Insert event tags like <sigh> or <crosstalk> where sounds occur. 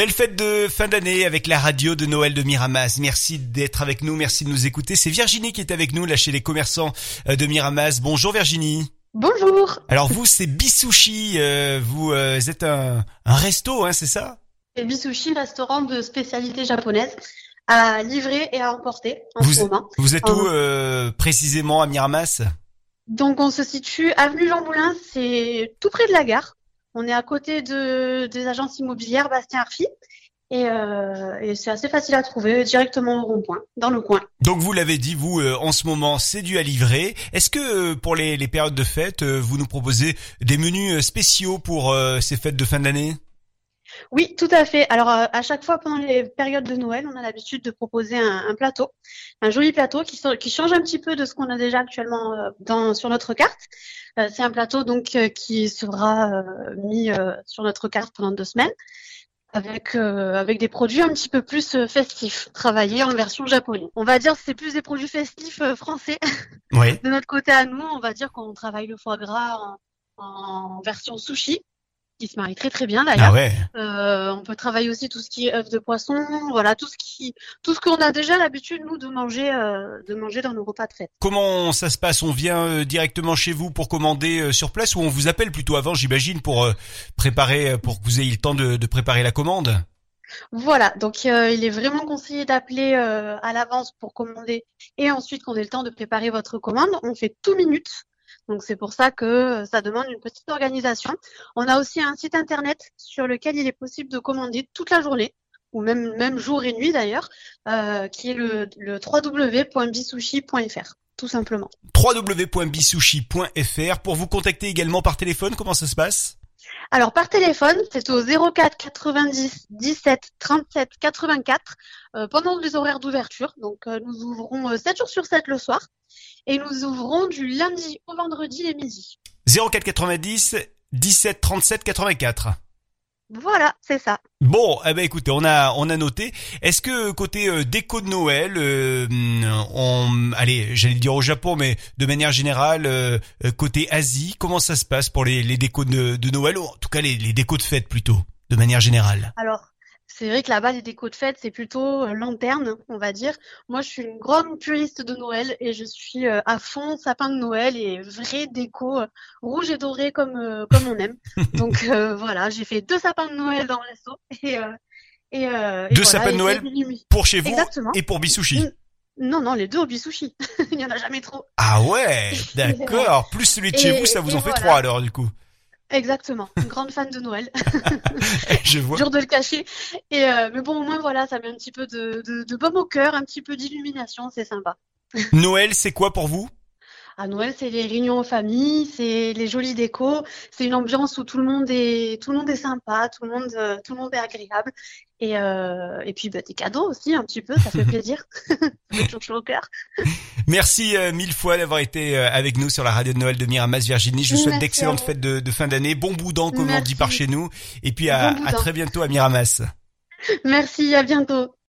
Belle fête de fin d'année avec la radio de Noël de Miramas. Merci d'être avec nous, merci de nous écouter. C'est Virginie qui est avec nous là chez les commerçants euh, de Miramas. Bonjour Virginie. Bonjour. Alors vous c'est Bisushi, euh, vous euh, êtes un, un resto, hein, c'est ça? C'est Bisushi, restaurant de spécialité japonaise à livrer et à emporter en vous, ce moment. Vous êtes où euh, précisément à Miramas? Donc on se situe avenue Jean Moulin, c'est tout près de la gare. On est à côté de des agences immobilières Bastien Arfi et, euh, et c'est assez facile à trouver directement au rond-point, dans le coin. Donc vous l'avez dit, vous euh, en ce moment c'est dû à livrer. Est-ce que euh, pour les, les périodes de fête, vous nous proposez des menus spéciaux pour ces fêtes de fin d'année? Oui, tout à fait. Alors, euh, à chaque fois pendant les périodes de Noël, on a l'habitude de proposer un, un plateau, un joli plateau qui, so- qui change un petit peu de ce qu'on a déjà actuellement euh, dans, sur notre carte. Euh, c'est un plateau donc euh, qui sera euh, mis euh, sur notre carte pendant deux semaines avec euh, avec des produits un petit peu plus euh, festifs, travaillés en version japonaise. On va dire que c'est plus des produits festifs euh, français. Oui. <laughs> De notre côté à nous, on va dire qu'on travaille le foie gras en, en version sushi, qui se marie très très bien d'ailleurs. Ah ouais. Euh, on peut travailler aussi tout ce qui est œufs de poisson, voilà, tout ce qui, tout ce qu'on a déjà l'habitude nous de manger, euh, de manger dans nos repas de fête. Comment ça se passe? On vient euh, directement chez vous pour commander sur place ou on vous appelle plutôt avant, j'imagine, pour préparer, pour que vous ayez le temps de, de préparer la commande? Voilà, donc euh, il est vraiment conseillé d'appeler euh, à l'avance pour commander et ensuite qu'on ait le temps de préparer votre commande. On fait tout minute, donc c'est pour ça que euh, ça demande une petite organisation. On a aussi un site internet sur lequel il est possible de commander toute la journée ou même même jour et nuit d'ailleurs, euh, qui est le, le www.bisushi.fr, tout simplement. www.bisushi.fr pour vous contacter également par téléphone, comment ça se passe? Alors par téléphone, c'est au 04 90 17 37 84 euh, pendant les horaires d'ouverture. Donc euh, nous ouvrons euh, 7 jours sur 7 le soir et nous ouvrons du lundi au vendredi les midi. 04 90 17 37 84. Voilà, c'est ça. Bon, eh ben écoutez, on a on a noté. Est-ce que côté euh, déco de Noël, euh, on, allez, j'allais le dire au Japon, mais de manière générale, euh, euh, côté Asie, comment ça se passe pour les, les décos de, de Noël, ou en tout cas les, les décos de fête plutôt, de manière générale? Alors c'est vrai que là-bas les décos de fête c'est plutôt euh, lanterne, on va dire. Moi je suis une grande puriste de Noël et je suis euh, à fond sapin de Noël et vraie déco euh, rouge et doré comme comme on aime. <laughs> Donc euh, voilà, j'ai fait deux sapins de Noël dans resto et euh, et, euh, et Deux voilà, sapins de Noël Pour chez vous Exactement. et pour Bisushi. Non, non, les deux au bisushi. <laughs> Il y en a jamais trop. Ah ouais, <laughs> d'accord. Plus celui de chez Et- vous, ça vous en fait voilà. trois alors du coup. Exactement. Une grande fan de Noël. <laughs> Je vois. Dur de le cacher. Et euh, mais bon, au moins voilà, ça met un petit peu de, de, de baume au cœur, un petit peu d'illumination, c'est sympa. <laughs> Noël, c'est quoi pour vous? À Noël, c'est les réunions en famille, c'est les jolies décos, c'est une ambiance où tout le monde est tout le monde est sympa, tout le monde euh, tout le monde est agréable. Et euh, et puis bah, des cadeaux aussi un petit peu, ça fait <laughs> plaisir. ça fait toujours chaud au cœur. Merci euh, mille fois d'avoir été euh, avec nous sur la radio de Noël de Miramas Virginie. Je vous souhaite d'excellentes fêtes de, de fin d'année. Bon boudin, comme on dit par chez nous. Et puis à, Bon à très bientôt à Miramas. Merci, à bientôt.